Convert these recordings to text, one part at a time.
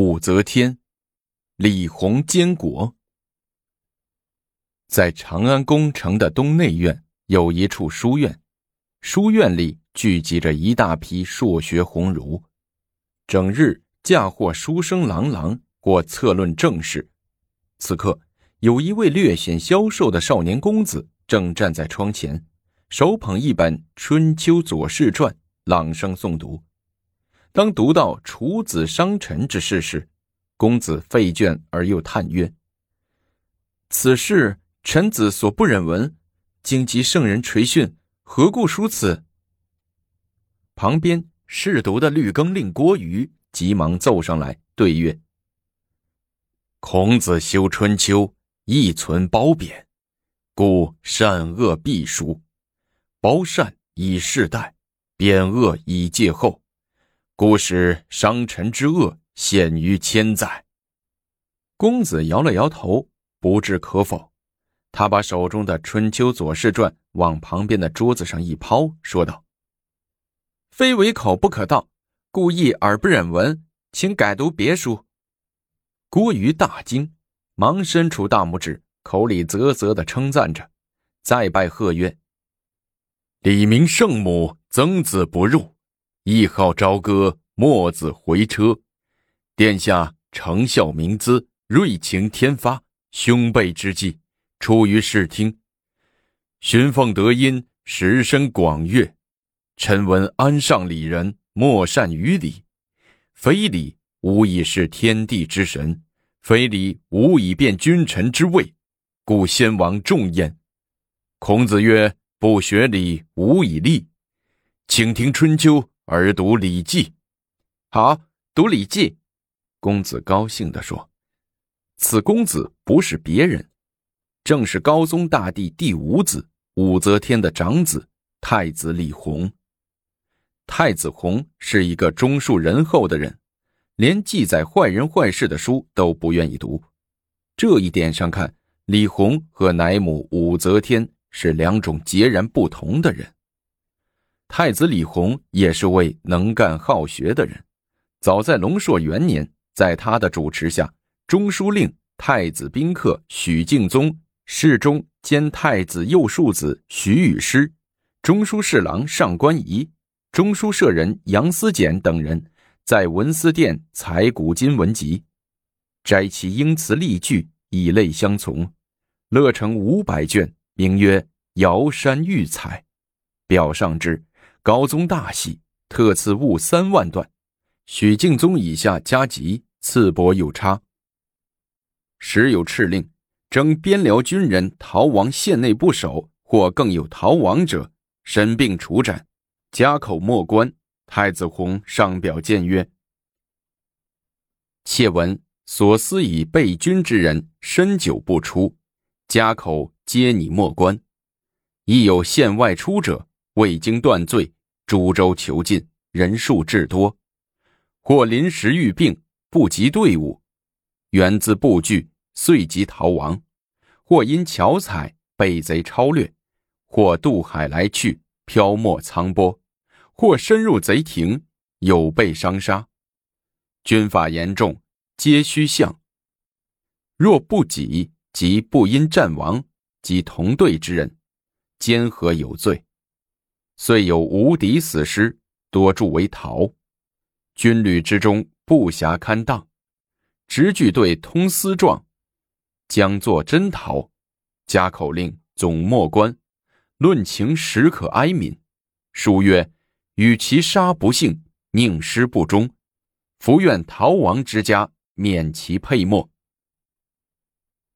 武则天，李弘监国。在长安宫城的东内院有一处书院，书院里聚集着一大批硕学鸿儒，整日嫁祸书生郎朗，或策论政事。此刻，有一位略显消瘦的少年公子正站在窗前，手捧一本《春秋左氏传》，朗声诵读。当读到楚子伤臣之事时，公子废卷而又叹曰：“此事。”臣子所不忍闻，经及圣人垂训，何故书此？旁边侍读的绿更令郭瑜急忙奏上来，对曰：“孔子修春秋，亦存褒贬，故善恶必书。褒善以示代，贬恶以戒后，故使伤臣之恶显于千载。”公子摇了摇头，不置可否。他把手中的《春秋左氏传》往旁边的桌子上一抛，说道：“非为口不可道，故意耳不忍闻，请改读别书。”郭瑜大惊，忙伸出大拇指，口里啧啧的称赞着，再拜贺曰：“李明圣母，曾子不入，一号朝歌，墨子回车。殿下成孝明姿，瑞情天发，兄辈之际。”出于视听，寻凤得音，实深广悦。臣闻安上礼人，莫善于礼。非礼，无以是天地之神；非礼，无以辨君臣之位。故先王重焉。孔子曰：“不学礼，无以立。”请听《春秋》，而读《礼记》。好，读《礼记》。公子高兴地说：“此公子不是别人。”正是高宗大帝第五子武则天的长子太子李弘。太子弘是一个忠恕仁厚的人，连记载坏人坏事的书都不愿意读。这一点上看，李弘和奶母武则天是两种截然不同的人。太子李弘也是位能干好学的人，早在龙朔元年，在他的主持下，中书令太子宾客许敬宗。侍中兼太子右庶子许与师，中书侍郎上官仪，中书舍人杨思俭等人，在文思殿采古今文集，摘其英词例句，以类相从，乐成五百卷，名曰《尧山玉彩》。表上之，高宗大喜，特赐物三万段。许敬宗以下加急，赐帛有差。时有敕令。征边辽军人逃亡县内不守，或更有逃亡者，审并处斩，家口莫关。太子弘上表谏曰：“妾闻所思以备军之人，深久不出，家口皆拟莫关。亦有县外出者，未经断罪，株洲囚禁，人数至多，或临时遇病，不及队伍，源自不惧。”遂即逃亡，或因巧采被贼超掠，或渡海来去，漂没沧波，或深入贼庭，有被伤杀。军法严重，皆须相。若不己及不因战亡及同队之人，兼合有罪。虽有无敌死尸，多助为逃。军旅之中不暇堪当，直具队通司状。将作真逃，加口令总莫关，论情实可哀悯。书曰：“与其杀不幸，宁失不忠。福愿逃亡之家免其配没。”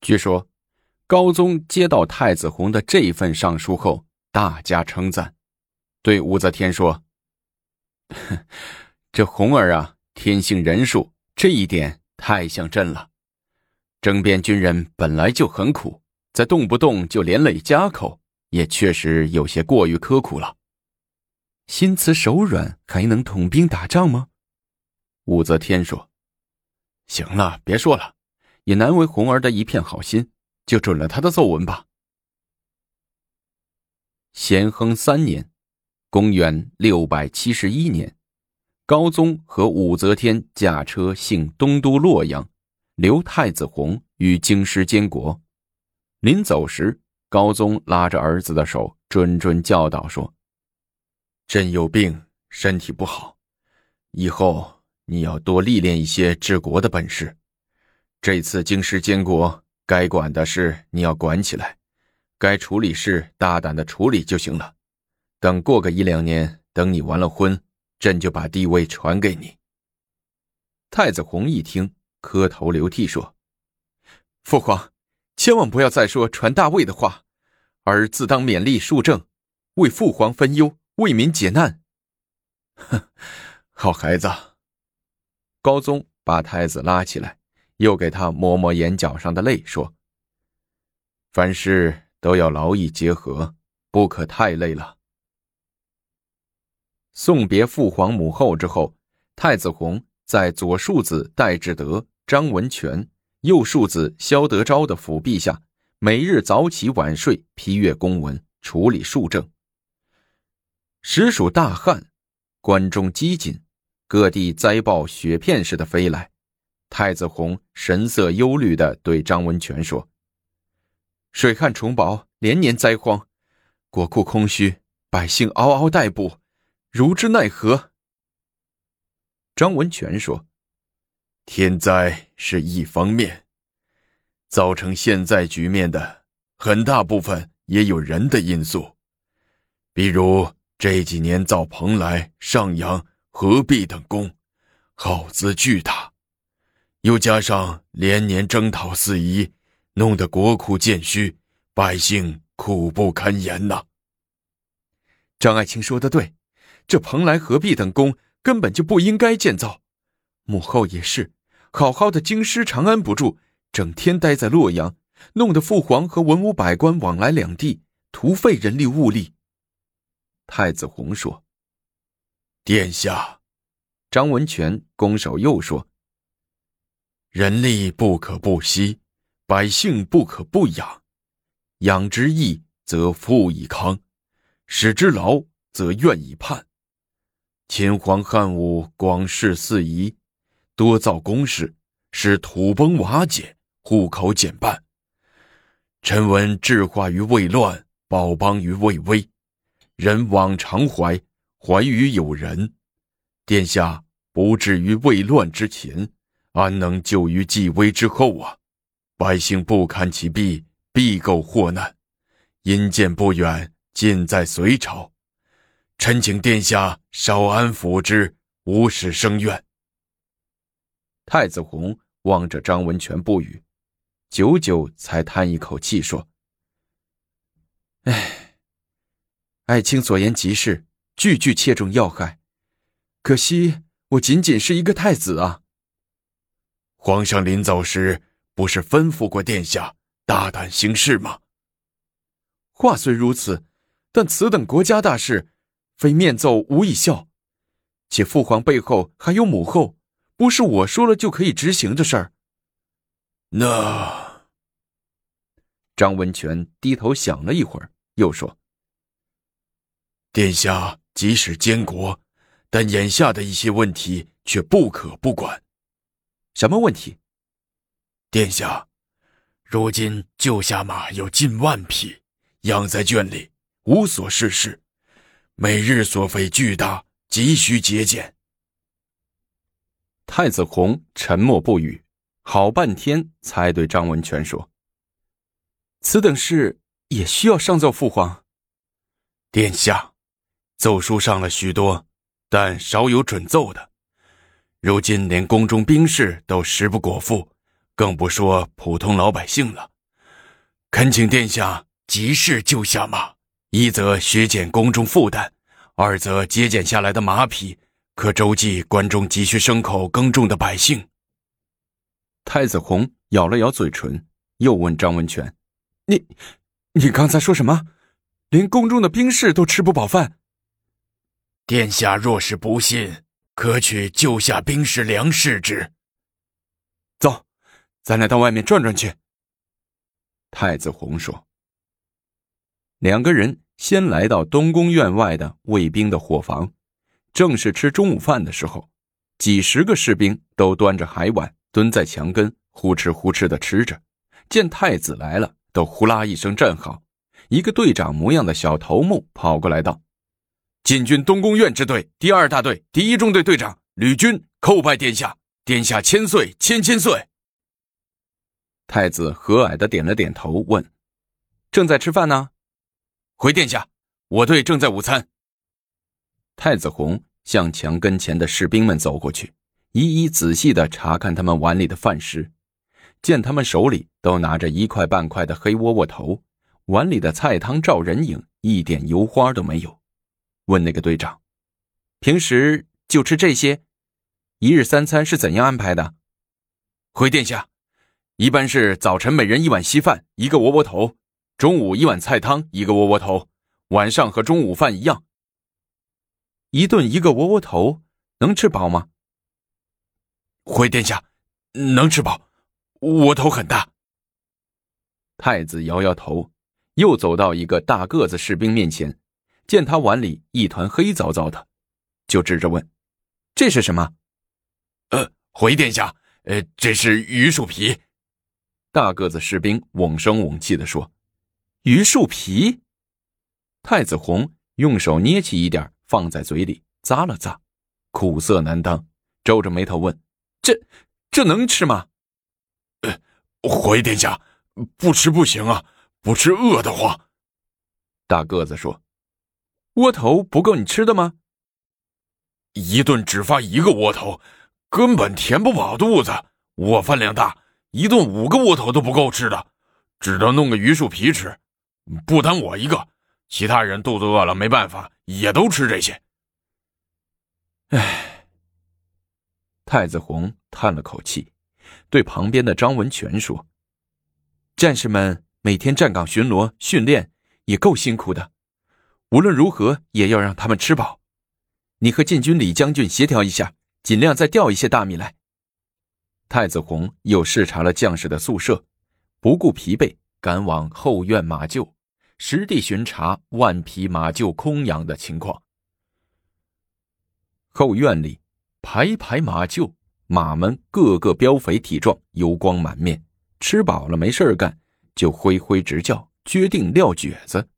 据说，高宗接到太子弘的这份上书后，大加称赞，对武则天说：“ 这弘儿啊，天性仁恕，这一点太像朕了。”征边军人本来就很苦，再动不动就连累家口，也确实有些过于刻苦了。心慈手软，还能统兵打仗吗？武则天说：“行了，别说了，也难为红儿的一片好心，就准了他的奏文吧。”咸亨三年，公元六百七十一年，高宗和武则天驾车幸东都洛阳，留太子弘与京师监国。临走时，高宗拉着儿子的手，谆谆教导说：“朕有病，身体不好，以后你要多历练一些治国的本事。这次京师监国，该管的事你要管起来，该处理事大胆的处理就行了。等过个一两年，等你完了婚。”朕就把帝位传给你。太子弘一听，磕头流涕说：“父皇，千万不要再说传大位的话，儿自当勉力树政，为父皇分忧，为民解难。”哼，好孩子。高宗把太子拉起来，又给他抹抹眼角上的泪，说：“凡事都要劳逸结合，不可太累了。”送别父皇母后之后，太子弘在左庶子戴志德、张文全、右庶子萧德昭的辅弼下，每日早起晚睡，批阅公文，处理庶政。时属大旱，关中饥馑，各地灾报雪片似的飞来。太子弘神色忧虑地对张文全说：“水旱虫雹，连年灾荒，国库空虚，百姓嗷嗷待哺。”如之奈何？张文全说：“天灾是一方面，造成现在局面的很大部分也有人的因素，比如这几年造蓬莱、上阳、合璧等宫，耗资巨大，又加上连年征讨四夷，弄得国库渐虚，百姓苦不堪言呐。”张爱卿说的对。这蓬莱、合璧等宫根本就不应该建造，母后也是，好好的京师、长安不住，整天待在洛阳，弄得父皇和文武百官往来两地，徒费人力物力。太子弘说：“殿下。”张文全拱手又说：“人力不可不惜，百姓不可不养，养之易则富以康，使之劳则怨以叛。”秦皇汉武广施四夷，多造宫室，使土崩瓦解，户口减半。臣闻治化于未乱，保邦于未危。人往常怀，怀于有人。殿下不至于未乱之前，安能救于既危之后啊？百姓不堪其弊，必构祸难。阴间不远，尽在隋朝。臣请殿下稍安抚之，无使生怨。太子弘望着张文全不语，久久才叹一口气说：“哎，爱卿所言极是，句句切中要害。可惜我仅仅是一个太子啊。皇上临走时不是吩咐过殿下大胆行事吗？话虽如此，但此等国家大事。”非面奏无以效，且父皇背后还有母后，不是我说了就可以执行的事儿。那张文全低头想了一会儿，又说：“殿下即使监国，但眼下的一些问题却不可不管。什么问题？殿下，如今救下马有近万匹，养在圈里，无所事事。”每日所费巨大，急需节俭。太子弘沉默不语，好半天才对张文全说：“此等事也需要上奏父皇。殿下，奏书上了许多，但少有准奏的。如今连宫中兵士都食不果腹，更不说普通老百姓了。恳请殿下及时救下马。”一则削减宫中负担，二则节俭下来的马匹可周济关中急需牲口耕种的百姓。太子弘咬了咬嘴唇，又问张文全：“你，你刚才说什么？连宫中的兵士都吃不饱饭？”殿下若是不信，可取救下兵士粮食之。走，咱俩到外面转转去。太子弘说。两个人。先来到东宫院外的卫兵的伙房，正是吃中午饭的时候，几十个士兵都端着海碗蹲在墙根，呼哧呼哧的吃着。见太子来了，都呼啦一声站好。一个队长模样的小头目跑过来道：“禁军东宫院支队第二大队第一中队队长吕军叩拜殿下，殿下千岁千千岁。”太子和蔼的点了点头，问：“正在吃饭呢？”“回殿下，我队正在午餐。”太子红向墙跟前的士兵们走过去，一一仔细的查看他们碗里的饭食。见他们手里都拿着一块半块的黑窝窝头，碗里的菜汤照人影，一点油花都没有。问那个队长：“平时就吃这些？一日三餐是怎样安排的？”回殿下，一般是早晨每人一碗稀饭，一个窝窝头；中午一碗菜汤，一个窝窝头；晚上和中午饭一样。一顿一个窝窝头，能吃饱吗？回殿下，能吃饱。窝头很大。太子摇摇头，又走到一个大个子士兵面前，见他碗里一团黑糟糟的，就指着问：“这是什么？”“呃，回殿下，呃，这是榆树皮。”大个子士兵瓮声瓮气的说：“榆树皮。”太子红用手捏起一点放在嘴里咂了咂，苦涩难当，皱着眉头问：“这这能吃吗？”呃回殿下，不吃不行啊！不吃饿得慌。大个子说：“窝头不够你吃的吗？一顿只发一个窝头，根本填不饱肚子。我饭量大，一顿五个窝头都不够吃的，只能弄个榆树皮吃。不单我一个，其他人肚子饿了没办法，也都吃这些。”唉，太子红叹了口气。对旁边的张文全说：“战士们每天站岗巡逻训练，也够辛苦的。无论如何，也要让他们吃饱。你和禁军李将军协调一下，尽量再调一些大米来。”太子红又视察了将士的宿舍，不顾疲惫，赶往后院马厩，实地巡查万匹马厩空养的情况。后院里，排排马厩。马们个个膘肥体壮，油光满面，吃饱了没事干，就挥挥直叫，决定撂蹶子。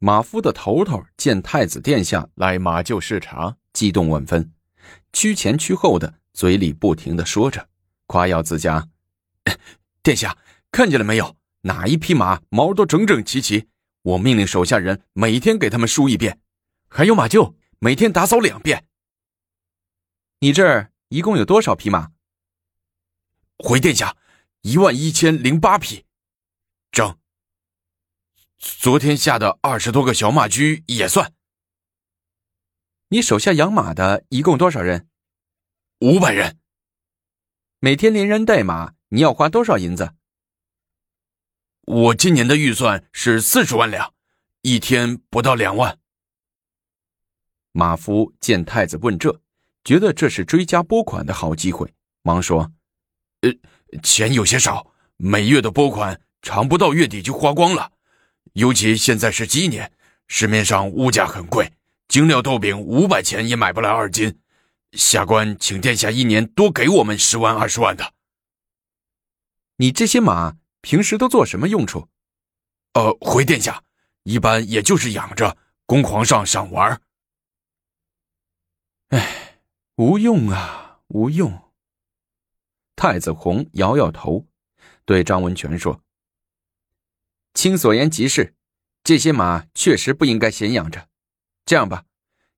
马夫的头头见太子殿下来马厩视察，激动万分，趋前趋后的，嘴里不停的说着，夸耀自家：“ 殿下看见了没有？哪一匹马毛都整整齐齐？我命令手下人每天给他们梳一遍，还有马厩每天打扫两遍。你这儿。”一共有多少匹马？回殿下，一万一千零八匹。整。昨天下的二十多个小马驹也算。你手下养马的一共多少人？五百人。每天连人带马，你要花多少银子？我今年的预算是四十万两，一天不到两万。马夫见太子问这。觉得这是追加拨款的好机会，忙说：“呃，钱有些少，每月的拨款长不到月底就花光了。尤其现在是鸡年，市面上物价很贵，精料豆饼五百钱也买不来二斤。下官请殿下一年多给我们十万二十万的。你这些马平时都做什么用处？呃，回殿下，一般也就是养着供皇上赏玩。唉。”无用啊，无用。太子弘摇摇头，对张文全说：“卿所言极是，这些马确实不应该闲养着。这样吧，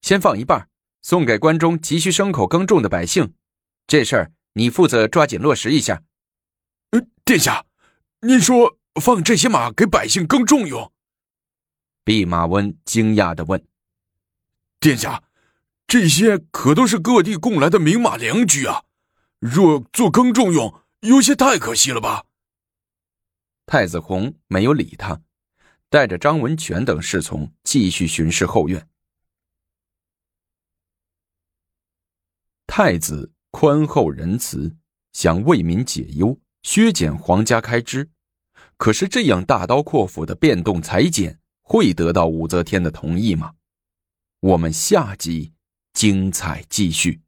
先放一半，送给关中急需牲口耕种的百姓。这事儿你负责抓紧落实一下。”呃，殿下，您说放这些马给百姓耕种用？弼马温惊讶的问：“殿下。”这些可都是各地供来的名马良驹啊！若做耕种用，有些太可惜了吧？太子弘没有理他，带着张文全等侍从继续巡视后院。太子宽厚仁慈，想为民解忧，削减皇家开支，可是这样大刀阔斧的变动裁剪，会得到武则天的同意吗？我们下集。精彩继续。